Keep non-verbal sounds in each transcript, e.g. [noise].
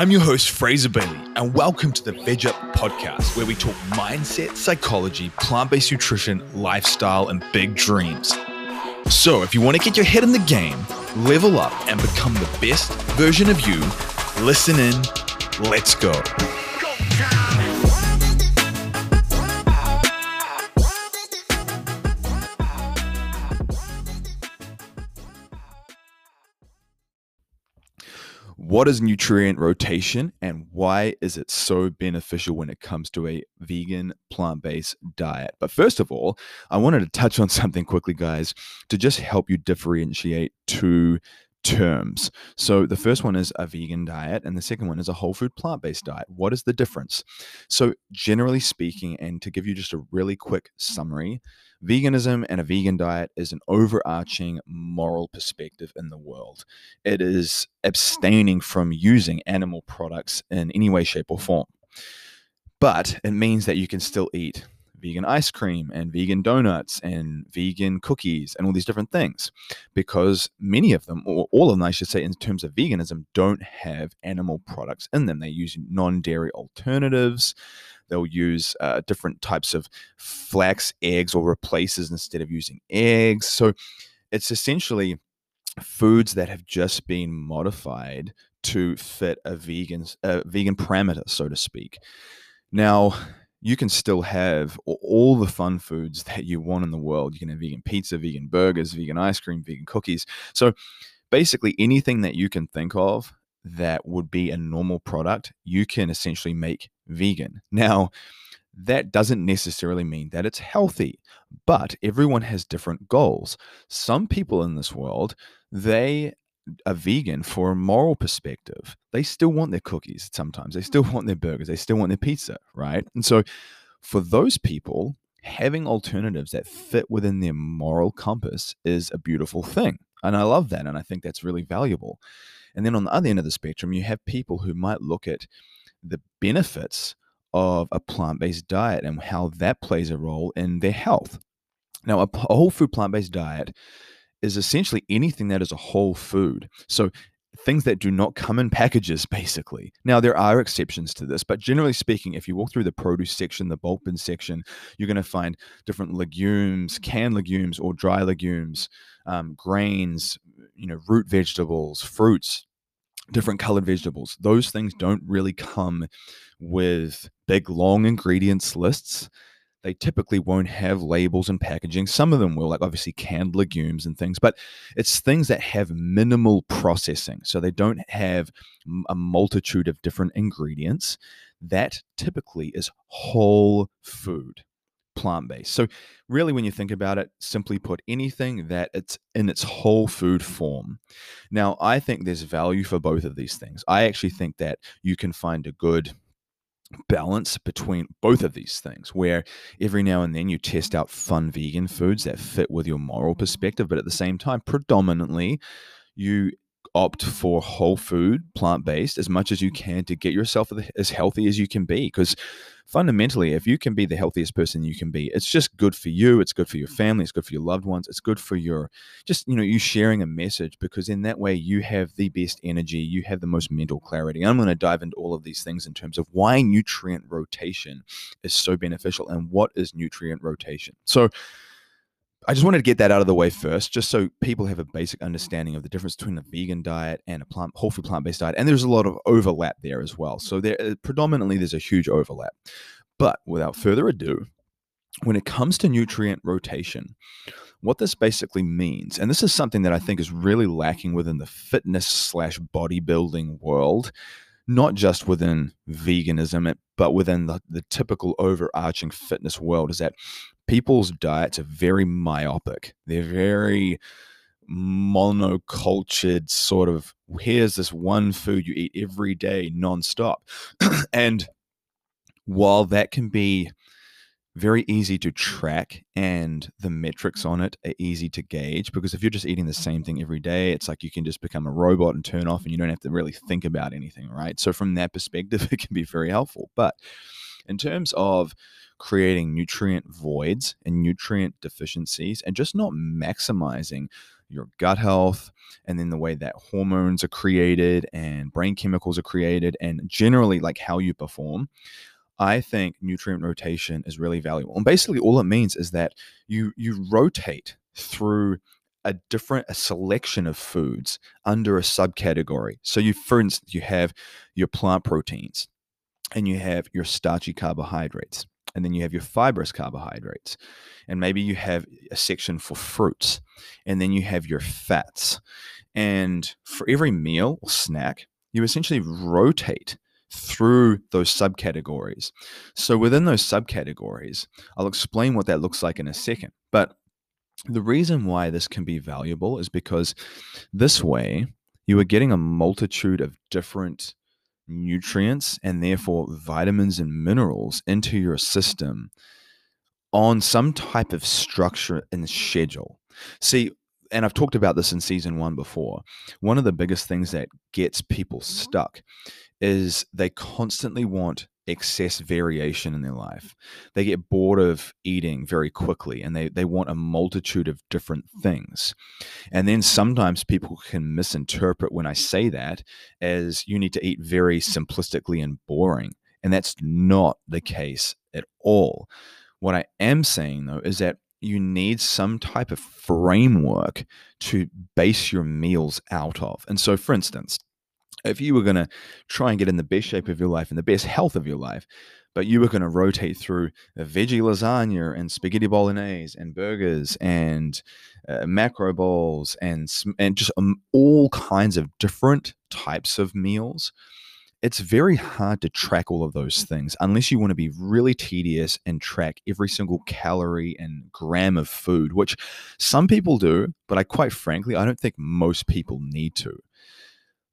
I'm your host, Fraser Bailey, and welcome to the Veg Up podcast, where we talk mindset, psychology, plant based nutrition, lifestyle, and big dreams. So, if you want to get your head in the game, level up, and become the best version of you, listen in. Let's go. What is nutrient rotation and why is it so beneficial when it comes to a vegan plant based diet? But first of all, I wanted to touch on something quickly, guys, to just help you differentiate two terms. So the first one is a vegan diet, and the second one is a whole food plant based diet. What is the difference? So, generally speaking, and to give you just a really quick summary, veganism and a vegan diet is an overarching moral perspective in the world. It is abstaining from using animal products in any way, shape, or form. But it means that you can still eat vegan ice cream and vegan donuts and vegan cookies and all these different things because many of them, or all of them, I should say, in terms of veganism, don't have animal products in them. They use non dairy alternatives. They'll use uh, different types of flax eggs or replaces instead of using eggs. So it's essentially foods that have just been modified to fit a vegan a vegan parameter, so to speak. Now, you can still have all the fun foods [laughs] that you want in the world. You can have vegan pizza, vegan burgers, vegan ice cream, vegan cookies. So basically, anything that you can think of that would be a normal product, you can essentially make vegan. Now, that doesn't necessarily mean that it's healthy, but everyone has different goals. Some people in this world, they a vegan for a moral perspective, they still want their cookies sometimes. They still mm. want their burgers. They still want their pizza, right? And so for those people, having alternatives that fit within their moral compass is a beautiful thing. And I love that. And I think that's really valuable. And then on the other end of the spectrum, you have people who might look at the benefits of a plant based diet and how that plays a role in their health. Now, a whole food plant based diet is essentially anything that is a whole food. So things that do not come in packages, [laughs] basically. Now, there are exceptions to this, but generally speaking, if you walk through the produce section, the bulk bin section, you're going to find different legumes, canned legumes or dry legumes, um, grains, you know, root vegetables, fruits, different colored vegetables. Those things don't really come with big, long ingredients lists they typically won't have labels and packaging. Some of them will, like obviously canned legumes and things, but it's things that have minimal processing. So they don't have a multitude of different ingredients. That typically is whole food, plant based. So, really, when you think about it, simply put, anything that it's in its whole food form. Now, I think there's value for both of these things. I actually think that you can find a good balance between both of these things where every now and then you test out fun vegan foods that fit with your moral perspective but at the same time predominantly you opt for whole food plant based as much as you can to get yourself as healthy as you can be because fundamentally, if you can be the healthiest person you can be, it's just good for you. It's good for your mm-hmm. family. It's good for your loved ones. It's good for your just, you know, you sharing a message because in that way you have the best energy, you have the most mental clarity. I'm going to dive into all of these things in terms of why nutrient rotation is so beneficial and what is nutrient rotation. So, I just wanted to get that out of the way first, just so people have a basic understanding of the difference between a vegan diet and a plant, whole food plant based diet. And there's a lot of overlap there as well. So there, uh, predominantly, there's a huge overlap. But without further ado, when it comes to nutrient rotation, what this basically means, and this is something that I think is really lacking within the fitness slash bodybuilding world, not just within veganism, but within the, the typical overarching fitness world, is that people's diets are very myopic. They're very monocultured, sort of here's this one food you eat every day nonstop. [clears throat] and while that can be very easy to track and the metrics on it are easy to gauge because if you're just eating the same thing every day it's like you can just become a robot and turn off and you don't have to really think about anything right so from that perspective [laughs] it can be very helpful but in terms of creating nutrient voids and nutrient deficiencies and just not maximizing your gut health, and then the way that hormones are created and brain chemicals are created, and generally like how you perform. I think nutrient rotation is really valuable. And basically all it means is that you you rotate through a different a selection of foods under a subcategory. So you for instance you have your plant proteins and you have your starchy carbohydrates and then you have your fibrous carbohydrates and maybe you have a section for fruits and then you have your fats and for every meal or snack you essentially rotate through those subcategories. So within those subcategories, I'll explain what that looks like in a second. But the reason why this can be valuable is because this way you are getting a multitude of different nutrients and therefore vitamins and minerals into your system on some type of structure and schedule. See, and I've talked about this in season one before. One of the biggest things that gets people mm-hmm. stuck is they constantly want excess variation in their life. They get bored of eating very quickly and they, they want a multitude of different things. And then sometimes people can misinterpret when I say that as you need to eat very simplistically and boring. And that's not the case at all. What I am saying though is that you need some type of framework to base your meals out of. And so, for instance, if you were going to try and get in the best shape of your life and the best health of your life, but you were going to rotate through a veggie lasagna and spaghetti bolognese and burgers and uh, macro bowls and and just um, all kinds of different types of meals it's very hard to track all of those things unless you want to be really tedious and track every single calorie and gram of food which some people do but i quite frankly i don't think most people need to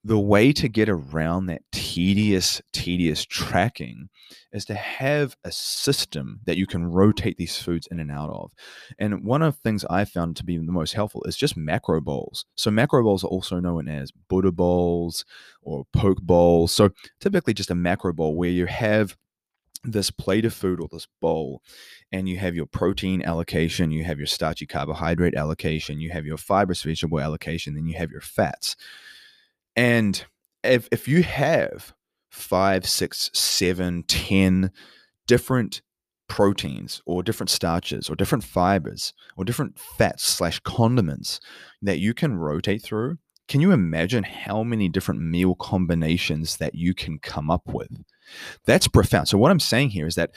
the way to get around that tedious, tedious tracking is to have a system that you can rotate these foods in and out of. And one of the things I found to be the most helpful is just macro bowls. So macro bowls are also known as Buddha bowls or poke bowls. So typically just a macro bowl where you have this plate of food or this bowl and you have your protein allocation you have your starchy carbohydrate allocation you have your fibrous vegetable allocation then you have your fats and if if you have five, six, seven, ten different proteins or different starches or different fibers or different fats slash condiments that you can rotate through, can you imagine how many different meal combinations that you can come up with? That's profound. So what I'm saying here is that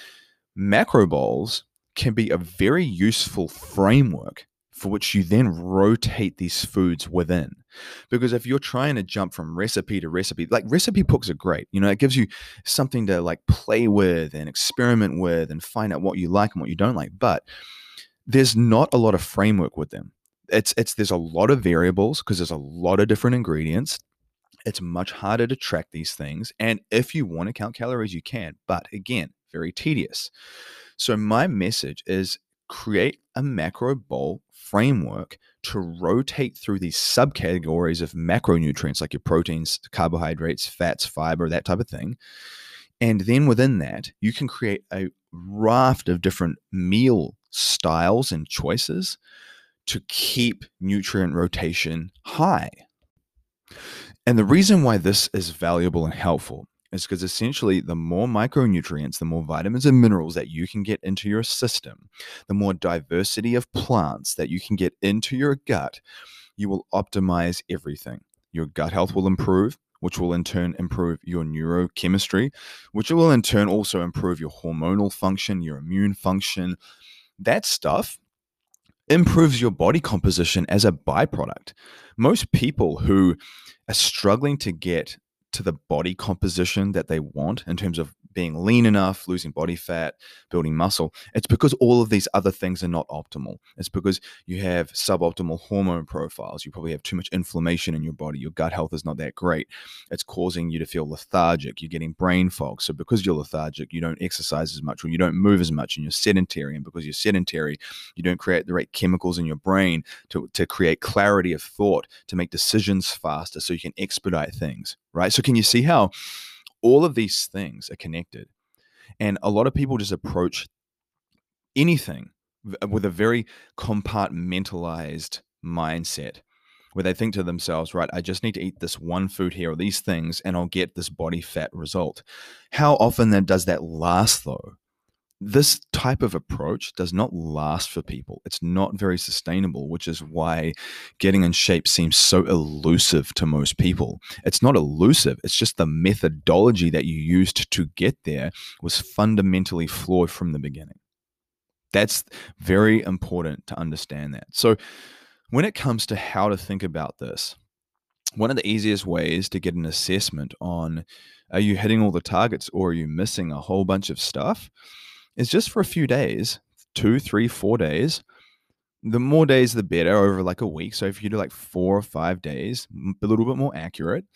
macro bowls can be a very useful framework for which you then rotate these foods within. Because if you're trying to jump from recipe to recipe, like recipe books are great, you know, it gives you something to like play with and experiment with and find out what you like and what you don't like. But there's not a lot of framework with them. It's it's there's a lot of variables because there's a lot of different ingredients. It's much harder to track these things. And if you want to count calories, you can. But again, very tedious. So my message is create a macro bowl framework to rotate through these subcategories of macronutrients like your proteins, carbohydrates, fats, fiber, that type of thing. And then within that, you can create a raft of different meal styles and choices to keep nutrient rotation high. And the reason why this is valuable and helpful is because essentially the more micronutrients, the more vitamins and minerals that you can get into your system, the more diversity of plants that you can get into your gut, you will optimize everything. Your gut health will improve, which will in turn improve your neurochemistry, which will in turn also improve your hormonal function, your immune function. That stuff improves your body composition as a byproduct. Most people who are struggling to get to the body composition that they want in terms of being lean enough, losing body fat, building muscle. It's because all of these other things are not optimal. It's because you have suboptimal hormone profiles. You probably have too much inflammation in your body. Your gut health is not that great. It's causing you to feel lethargic. You're getting brain fog. So, because you're lethargic, you don't exercise as much or you don't move as much and you're sedentary. And because you're sedentary, you don't create the right chemicals in your brain to, to create clarity of thought, to make decisions faster so you can expedite things, right? So, can you see how? All of these things are connected. And a lot of people just approach anything uh, with a very compartmentalized mindset. where they think to themselves, right, I just need to eat this one food here or these things and I'll get this body fat result. How often then does that last though? This type of approach does not last for people. It's not very sustainable, which is why getting in shape seems so elusive to most people. It's not elusive, it's just the methodology that you used to get there was fundamentally flawed from the beginning. That's very important to understand that. So, when it comes to how to think about this, one of the easiest ways to get an assessment on are you hitting all the targets or are you missing a whole bunch of stuff is just for a few days two, three, four days. The more days, the better over like a week. So if you do like four or five days, a little bit more accurate,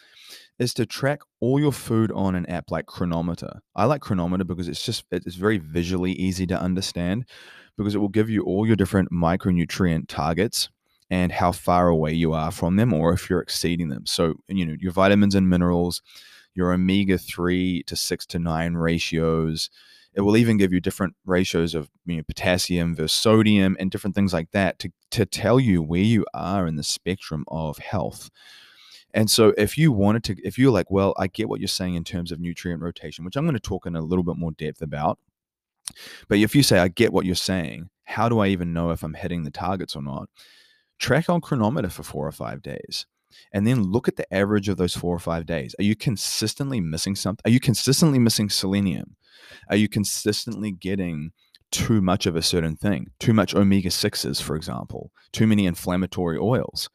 is to track all your food on an app like Cronometer. I like Cronometer because it's just it's very visually easy to understand because it will give you all your different micronutrient targets and how far away you are from them or if you're exceeding them. So, you know, your vitamins and minerals, your omega 3 to 6 to 9 ratios. It will even give you different ratios of you know, potassium versus sodium and different things like that to, to tell you where you are in the spectrum of health. And so, if you wanted to, if you're like, well, I get what you're saying in terms of nutrient rotation, which I'm going to talk in a little bit more depth about. But if you say, I get what you're saying, how do I even know if I'm hitting the targets or not? track on cronometer for four or five days and then look at the average of those four or five days. Are you consistently missing something? Are you consistently missing selenium? Are you consistently getting too much of a certain thing? Too much omega 6s, for example, too many inflammatory oils?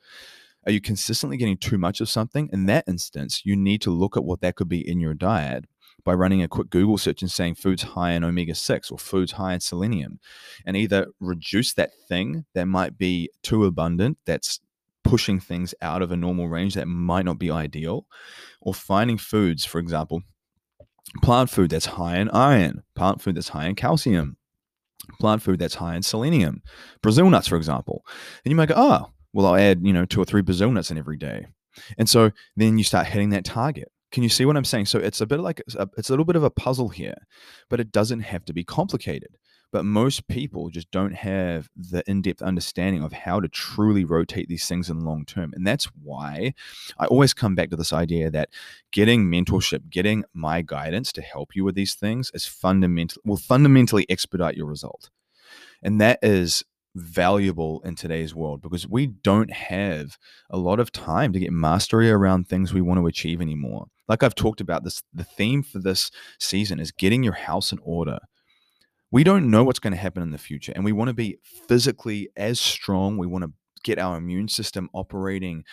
Are you consistently getting too much of something? In that instance, you need to look at what that could be in your diet by running a quick Google search and saying foods high in omega 6 or foods high in selenium, and either reduce that thing that might be too abundant, that's pushing things out of a normal range that might not be ideal, or finding foods, for example, plant food that's high in iron, plant food that's high in calcium, plant food that's high in selenium, Brazil nuts, for example. And you might go, oh, well, I'll add, you know, two or three Brazil nuts in every day. And so then you start hitting that target. Can you see what I'm saying? So it's a bit like it's a little bit of a puzzle here, but it doesn't have to be complicated. But most people just don't have the in depth understanding of how to truly rotate these things in the long term. And that's why I always come back to this idea that getting mentorship, getting my guidance to help you with these things is fundamental, will fundamentally expedite your result. And that is valuable in today's world because we don't have a lot of time to get mastery around things we want to achieve anymore. Like I've talked about this the theme for this season is getting your house in order. We don't know what's going to happen in the future and we want to be physically as strong. We want to get our immune system operating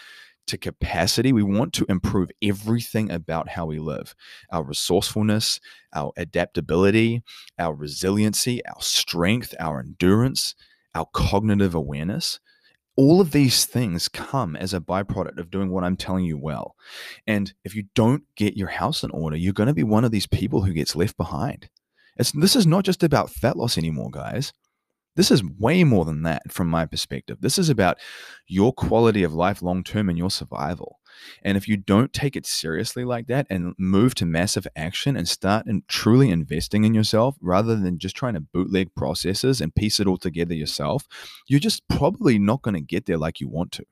to capacity. We want to improve everything about how we live our resourcefulness, our adaptability, our resiliency, our strength, our endurance, our cognitive awareness, all of these things come as a byproduct of doing what I'm telling you well. And if you don't get your house in order, you're going to be one of these people who gets left behind. It's, this is not just about fat loss anymore, guys. This is way more than that from my perspective. This is about your quality of life long term and your survival. And if you don't take it seriously like that and move to massive action and start and truly investing in yourself rather than just trying to bootleg processes and piece it all together yourself, you're just probably not going to get there like you want to.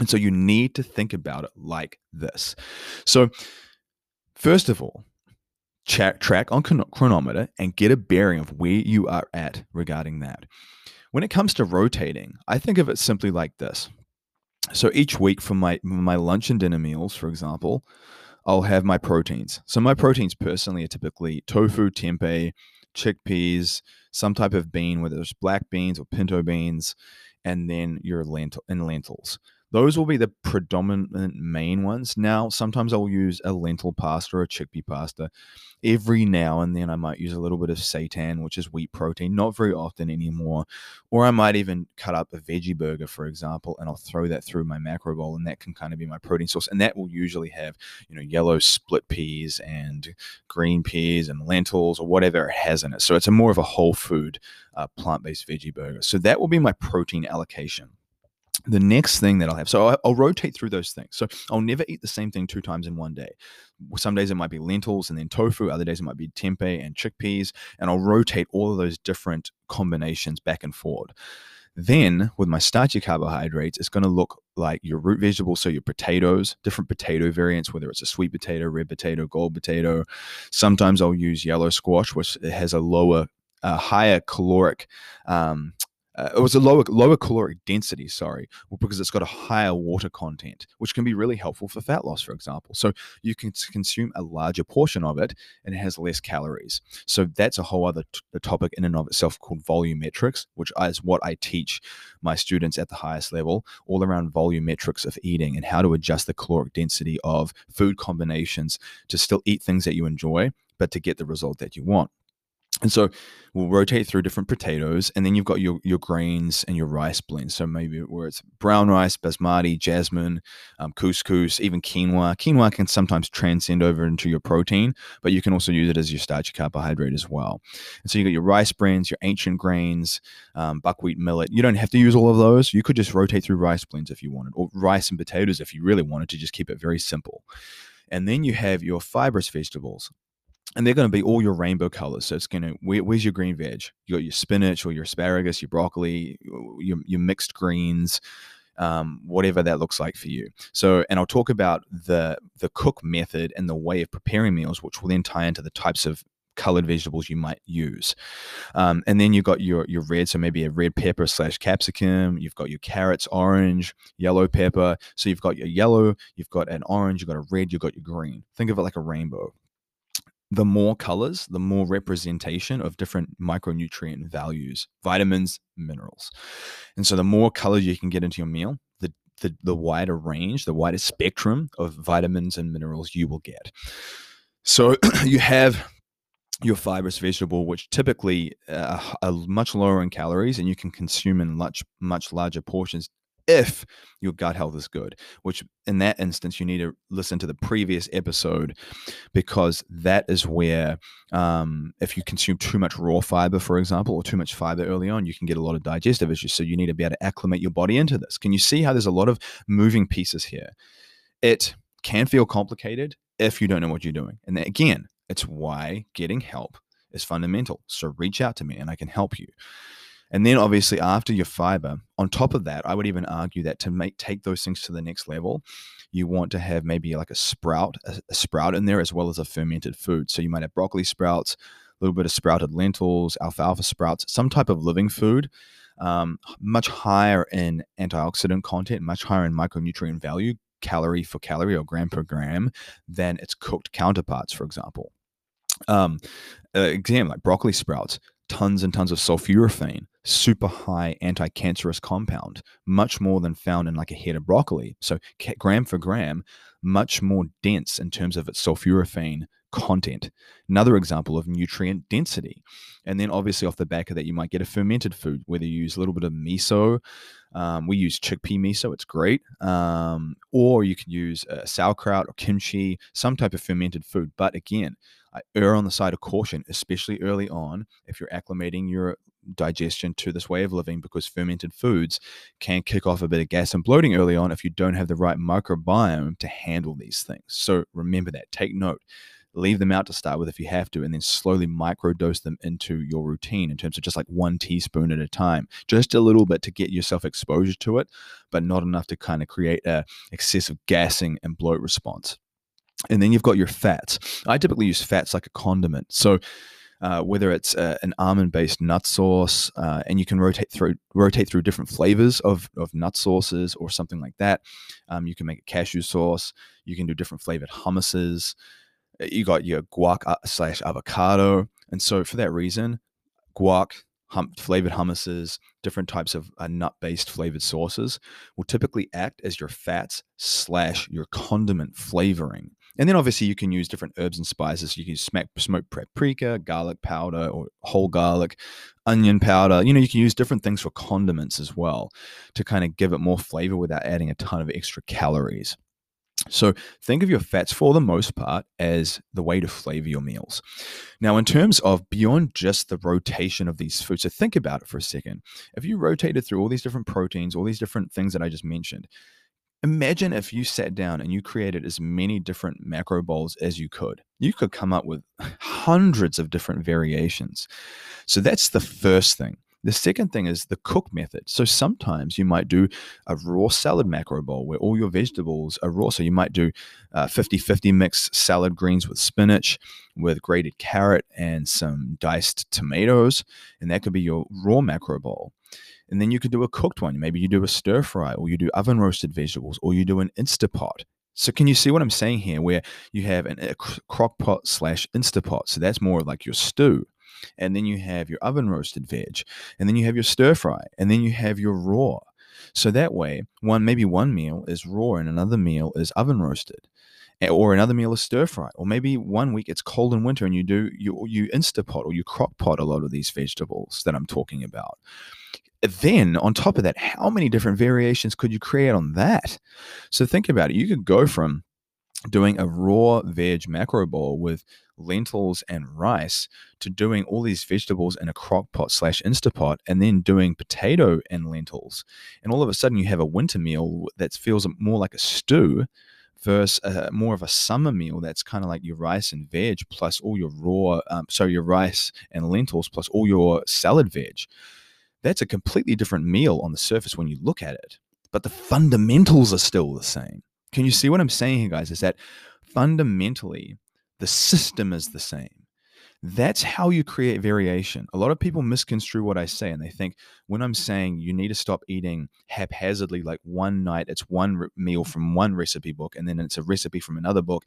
And so you need to think about it like this. So, first of all, check, track on cronometer and get a bearing of where you are at regarding that. When it comes to rotating, I think of it simply like this. So each week for my my lunch and dinner meals, for example, I'll have my proteins. So my proteins personally are typically tofu, tempeh, chickpeas, some type of bean, whether it's black beans or pinto beans, and then your lentil and lentils. Those will be the predominant main ones. Now, sometimes I'll use a lentil pasta or a chickpea pasta. Every now and then, I might use a little bit of seitan, which is wheat protein, not very often anymore. Or I might even cut up a veggie burger, for example, and I'll throw that through my macro bowl, and that can kind of be my protein source. And that will usually have, you know, yellow split peas and green peas and lentils or whatever it has in it. So it's a more of a whole food uh, plant based veggie burger. So that will be my protein allocation the next thing that I'll have, so I'll, rotate through those things. So I'll never eat the same thing two times in one day. Some days it might be lentils and then tofu. Other days it might be tempeh and chickpeas. And I'll rotate all of those different combinations back and forward. Then with my starchy carbohydrates, it's going to look like your root vegetables, so your potatoes, different potato variants, whether it's a sweet potato, red potato, gold potato. Sometimes I'll use yellow squash, which has a lower, a higher caloric um, uh, it was a lower lower caloric density, sorry, because it's got a higher water content, which can be really helpful for fat loss, for example. So you can consume a larger portion of it, and it has less calories. So that's a whole other t- topic in and of itself called volumetrics, which is what I teach my students at the highest level, all around volumetrics of eating and how to adjust the caloric density of food combinations to still eat things that you enjoy, but to get the result that you want. And so we'll rotate through different potatoes, and then you've got your your grains and your rice blends. So maybe where it's brown rice, basmati, jasmine, um, couscous, even quinoa. Quinoa can sometimes transcend over into your protein, but you can also use it as your starchy carbohydrate as well. And so you got your rice blends, your ancient grains, um, buckwheat, millet. You don't have to use all of those. You could just rotate through rice blends if you wanted, or rice and potatoes if you really wanted to just keep it very simple. And then you have your fibrous vegetables and they're going to be all your rainbow colors. So it's going to where, where's your green veg? You got your spinach or your asparagus, your broccoli, your, your mixed greens, um, whatever that looks like for you. So, and I'll talk about the the cook method and the way of preparing meals, which will then tie into the types of colored vegetables you might use. Um, and then you've got your your red, so maybe a red pepper slash capsicum. You've got your carrots, orange, yellow pepper. So you've got your yellow, you've got an orange, you've got a red, you've got your green. Think of it like a rainbow the more colors, the more representation of different micronutrient values, vitamins, minerals. And so the more colors you can get into your meal, the, the, the wider range, the wider spectrum of vitamins and minerals you will get. So [clears throat] you have your fibrous vegetable, which typically uh, are much lower in calories and you can consume in much, much larger portions if your gut health is good, which in that instance, you need to listen to the previous episode because that is where, um, if you consume too much raw fiber, for example, or too much fiber early on, you can get a lot of digestive issues. So you need to be able to acclimate your body into this. Can you see how there's a lot of moving pieces here? It can feel complicated if you don't know what you're doing. And again, it's why getting help is fundamental. So reach out to me and I can help you. And then obviously after your fiber, on top of that, I would even argue that to make take those things to the next level, you want to have maybe like a sprout, a, a sprout in there as well as a fermented food. So you might have broccoli sprouts, a little bit of sprouted lentils, alfalfa sprouts, some type of living food, um, much higher in antioxidant content, much higher in micronutrient value, calorie for calorie or gram per gram, than its cooked counterparts, for example. Um, uh, example like broccoli sprouts, tons and tons of sulforaphane, super high anti-cancerous compound, much more than found in like a head of broccoli. So gram for gram, much more dense in terms of its sulforaphane content. Another example of nutrient density. And then obviously off the back of that, you might get a fermented food, whether you use a little bit of miso. Um, we use chickpea miso, it's great. Um, or you can use uh, sauerkraut or kimchi, some type of fermented food. But again, I err on the side of caution, especially early on if you're acclimating your digestion to this way of living because fermented foods can kick off a bit of gas and bloating early on if you don't have the right microbiome to handle these things. So remember that. Take note. Leave them out to start with if you have to, and then slowly microdose them into your routine in terms of just like one teaspoon at a time, just a little bit to get yourself exposure to it, but not enough to kind of create a excessive gassing and bloat response. And then you've got your fats. I typically use fats like a condiment. So uh, whether it's uh, an almond-based nut sauce, uh, and you can rotate through rotate through different flavors of, of nut sauces or something like that. Um, you can make a cashew sauce. You can do different flavored hummuses. You got your guac uh, slash avocado, and so for that reason, guac hum- flavored hummuses, different types of uh, nut-based flavored sauces will typically act as your fats slash your condiment flavoring. And then obviously you can use different herbs and spices. You can use smack, smoked paprika, garlic powder, or whole garlic, onion powder. You know, you can use different things for condiments as well to kind of give it more flavor without adding a ton of extra calories. So think of your fats for the most part as the way to flavor your meals. Now, in terms of beyond just the rotation of these foods, so think about it for a second. If you rotated through all these different proteins, all these different things that I just mentioned, imagine if you sat down and you created as many different macro bowls as you could. You could come up with hundreds of different variations. So that's the first thing. The second thing is the cook method. So sometimes you might do a raw salad macro bowl where all your vegetables are raw. So you might do 50 uh, 50 mix salad greens with spinach, with grated carrot, and some diced tomatoes. And that could be your raw macro bowl. And then you could do a cooked one. Maybe you do a stir fry, or you do oven roasted vegetables, or you do an Instapot. So can you see what I'm saying here? Where you have an, a crock pot slash Instapot. So that's more like your stew. And then you have your oven roasted veg. And then you have your stir fry. And then you have your raw. So that way, one maybe one meal is raw and another meal is oven roasted. Or another meal is stir fry, or maybe one week it's cold in winter and you do you you Instapot or you crock pot a lot of these vegetables that I'm talking about then on top of that, how many different variations could you create on that? So think about it. You could go from doing a raw veg macro bowl with lentils and rice to doing all these vegetables in a crock pot slash instapot and then doing potato and lentils and all of a sudden you have a winter meal that feels more like a stew versus a, more of a summer meal that's kind of like your rice and veg plus all your raw um, so your rice and lentils plus all your salad veg that's a completely different meal on the surface when you look at it. But the fundamentals are still the same. Can you see what I'm saying here, guys? Is that fundamentally the system is the same. That's how you create variation. A lot of people misconstrue what I say and they think when I'm saying you need to stop eating haphazardly, like one night it's one meal from one recipe book and then it's a recipe from another book,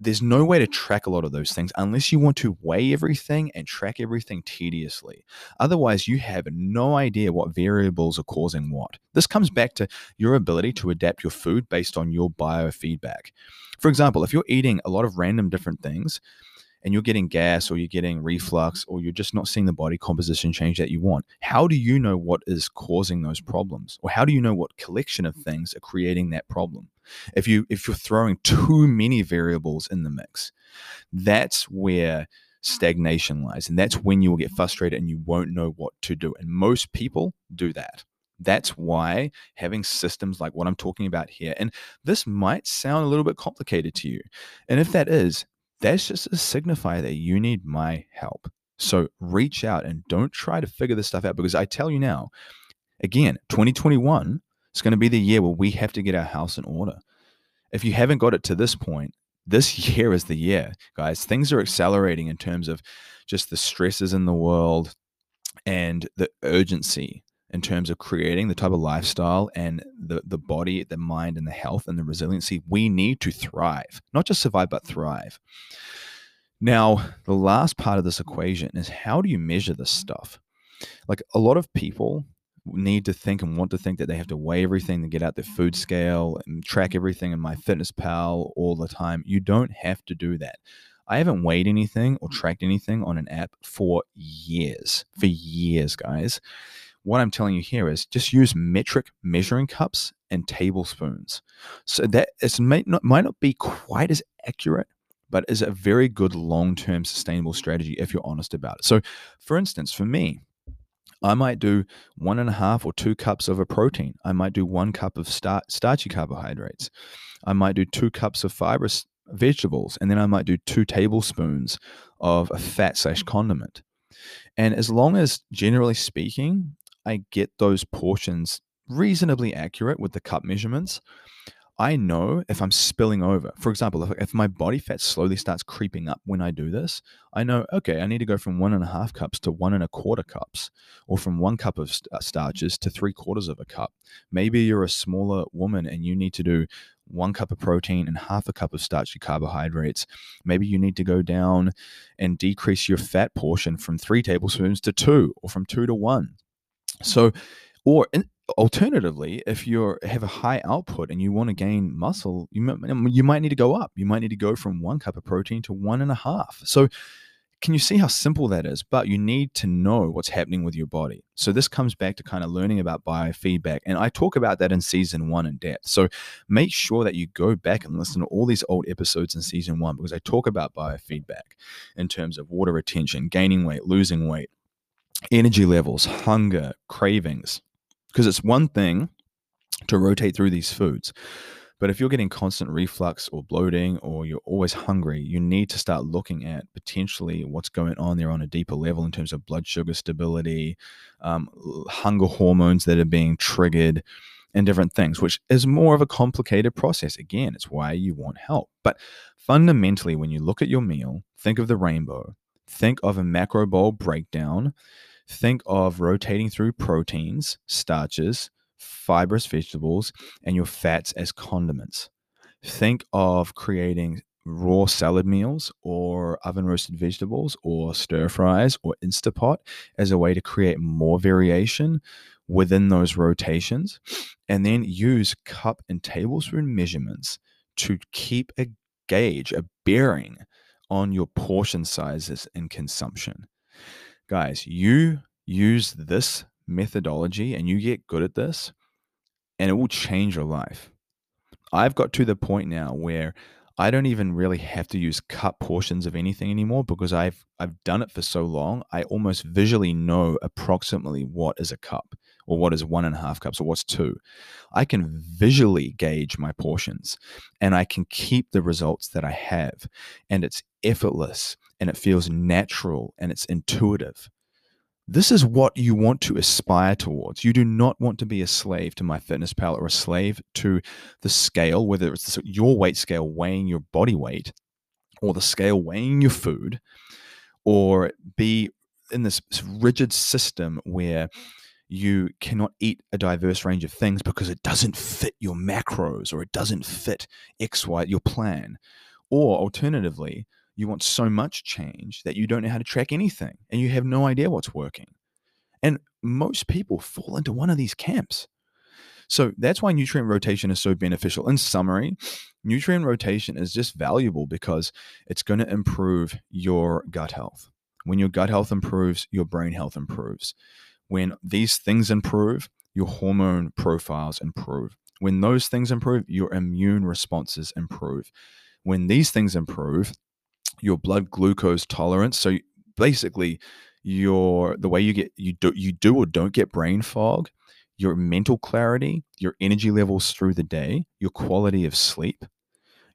there's no way to track a lot of those things unless you want to weigh everything and track everything tediously. Otherwise, you have no idea what variables are causing what. This comes back to your ability to adapt your food based on your biofeedback. For example, if you're eating a lot of random different things, and you're getting gas or you're getting reflux or you're just not seeing the body composition change that you want, how do you know what is causing those problems? Or how do you know what collection of things are creating that problem? If you if you're throwing too many variables in the mix that's where stagnation lies and that's when you will get mm-hmm. frustrated and you won't know what to do and most people do that that's why having systems like what I'm talking about here, and this might sound a little bit complicated to you. And if that is, that's just a signifier that you need my help. So reach out and don't try to figure this stuff out because I tell you now, again, 2021 it's going to be the year where we have to get our house in order. If you haven't got it to this point, this [laughs] year is the year, guys. Things are accelerating in terms of just the stresses in the world and the urgency in terms of creating the type of lifestyle and the, the body, the mind, and the health and the resiliency we need to thrive, not just survive, but thrive. Now, the last part of this equation is how do you measure this stuff? Like a lot of people need to think and want to think that they have to weigh everything to get out their food scale and track everything in MyFitnessPal all the time. You don't have to do that. I haven't weighed anything or tracked anything on an app for years. For years, guys. What I'm telling you here is just use metric measuring cups and tablespoons. So that it might not, might not be quite as accurate, but is a very good long term sustainable strategy if you're honest about it. So, for instance, for me, I might do one and a half or two cups of a protein. I might do one cup of star- starchy carbohydrates. I might do two cups of fibrous vegetables, and then I might do two tablespoons of a fat slash condiment. And as long as, generally speaking, I get those portions reasonably accurate with the cup measurements, I know if I'm spilling over. For example, if, if my body fat slowly starts creeping up when I do this, I know, okay, I need to go from one and a half cups to one and a quarter cups, or from one cup of uh, starches to three quarters of a cup. Maybe you're a smaller woman and you need to do one cup of protein and half a cup of starchy carbohydrates. Maybe you need to go down and decrease your fat portion from three tablespoons to two, or from two to one. So, or alternatively, if you have a high output and you want to gain muscle, you might, um, you might need to go up. You might need to go from one cup of protein to one and a half. So, can you see how simple that is? But you need to know what's happening with your body. So, this comes back to kind of learning about biofeedback. And I talk about that in season one in depth. So, make sure that you go back and listen to all these old episodes in season one because I talk about biofeedback in terms of water retention, gaining weight, losing weight, energy levels, hunger, cravings, because it's one thing to rotate through these foods, But if you're getting constant reflux or bloating or you're always hungry, you need to start looking at potentially what's going on there on a deeper level in terms of blood sugar stability, um, hunger hormones that are being triggered, and different things, which is more of a complicated process. Again, it's why you want help. But fundamentally, when you look at your meal, think of the rainbow, think of a macro bowl breakdown, think of rotating through proteins, starches, fibrous vegetables, and your fats as condiments. Think of creating raw salad meals or oven roasted vegetables or stir fries or Instapot as a way to create more variation within those rotations. And then use cup and tablespoon measurements to keep a gauge, a bearing on your portion sizes and consumption. Guys, you use this methodology and you get good at this, and it will change your life. I've got to the point now where I don't even really have to use cut portions of anything anymore because I've I've done it for so long. I almost visually know approximately what is a cup or what is one and a half cups or what's two. I can visually gauge my portions and I can keep the results that I have. And it's effortless and it feels natural and it's intuitive. This is what you want to aspire towards. You do not want to be a slave to my fitness MyFitnessPal or a slave to the scale, whether it's your weight scale weighing your body weight or the scale weighing your food, or be in this rigid system where you cannot eat a diverse range of things because it doesn't fit your macros or it doesn't fit X, Y, your plan. Or alternatively, you want so much change that you don't know how to track anything and you have no idea what's working. And most people fall into one of these camps. So that's why nutrient rotation is so beneficial. In summary, nutrient rotation is just valuable because it's going to improve your gut health. When your gut health improves, your brain health improves. When these things improve, your hormone profiles improve. When those things improve, your immune responses improve. When these things improve, your blood glucose tolerance. So basically, your the way you get you do you do or don't get brain fog, your mental clarity, your energy levels through the day, your quality of sleep,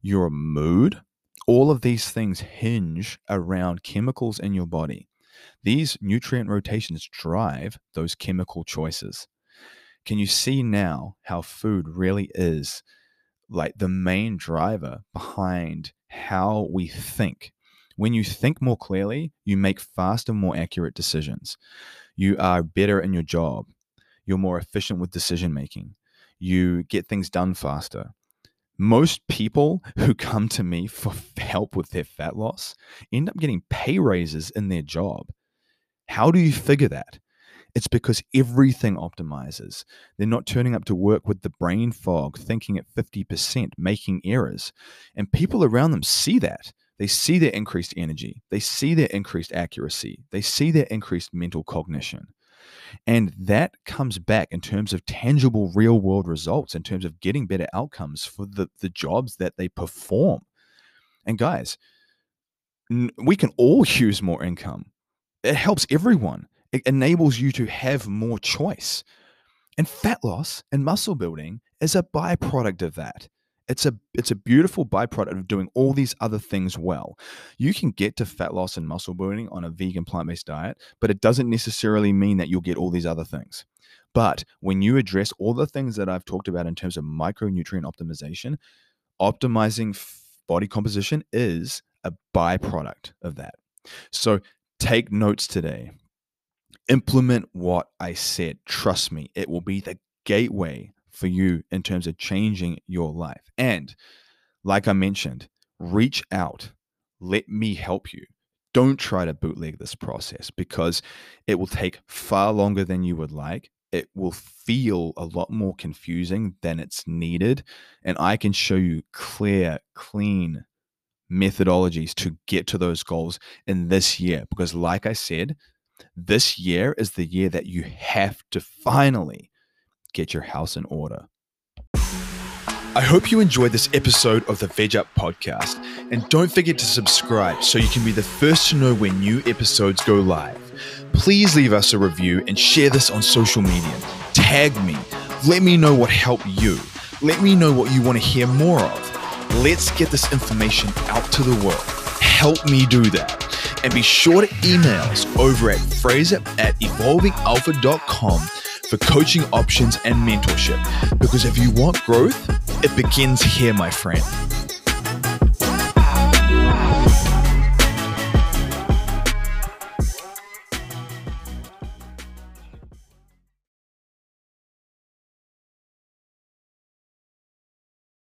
your mood, all of these things hinge around chemicals in your body. These nutrient rotations drive those chemical choices. Can you see now how food really is like the main driver behind how we think when you think more clearly, you make faster, more accurate decisions. You are better in your job. You're more efficient with decision making. You get things done faster. Most people [laughs] who come to me for [laughs] help with their fat loss end up getting pay raises in their job. How do you figure that? It's because everything optimizes. They're not turning up to work with the brain fog, thinking at 50%, making errors. And people around them see that. They see their increased energy, they see their increased accuracy, they see their increased mental cognition. And that comes back in terms of tangible real world results, in terms of getting better outcomes for the, the jobs that they perform. And guys, we can all [laughs] use more income. It helps everyone. It enables you to have more choice. And fat loss and muscle building is a byproduct of that. It's a it's a beautiful byproduct of doing all these other things well. You can get to fat loss and muscle building on a vegan plant-based diet, but it doesn't necessarily mean that you'll get all these other things. But when you address all the things that I've talked about in terms of micronutrient optimization, optimizing body composition is a byproduct of that. So take notes today. Implement what I said. Trust me, it will be the gateway for you in terms of changing your life. And like I mentioned, reach out. Let me help you. Don't try to bootleg this process because it will take far longer than you would like. It will feel a lot more confusing than it's needed. And I can show you clear, clean methodologies to get to those goals in this year. Because, like I said, this year is the year that you have to finally get your house in order. I hope you enjoyed this episode of the Veg Up Podcast. And don't forget to subscribe so you can be the first to know when new episodes go live. Please leave us a review and share this on social media. Tag me. Let me know what helped you. Let me know what you want to hear more of. Let's get this information out to the world. Help me do that. And be sure to email us over at fraser at evolvingalpha.com for coaching options and mentorship. Because if you want growth, it begins here, my friend.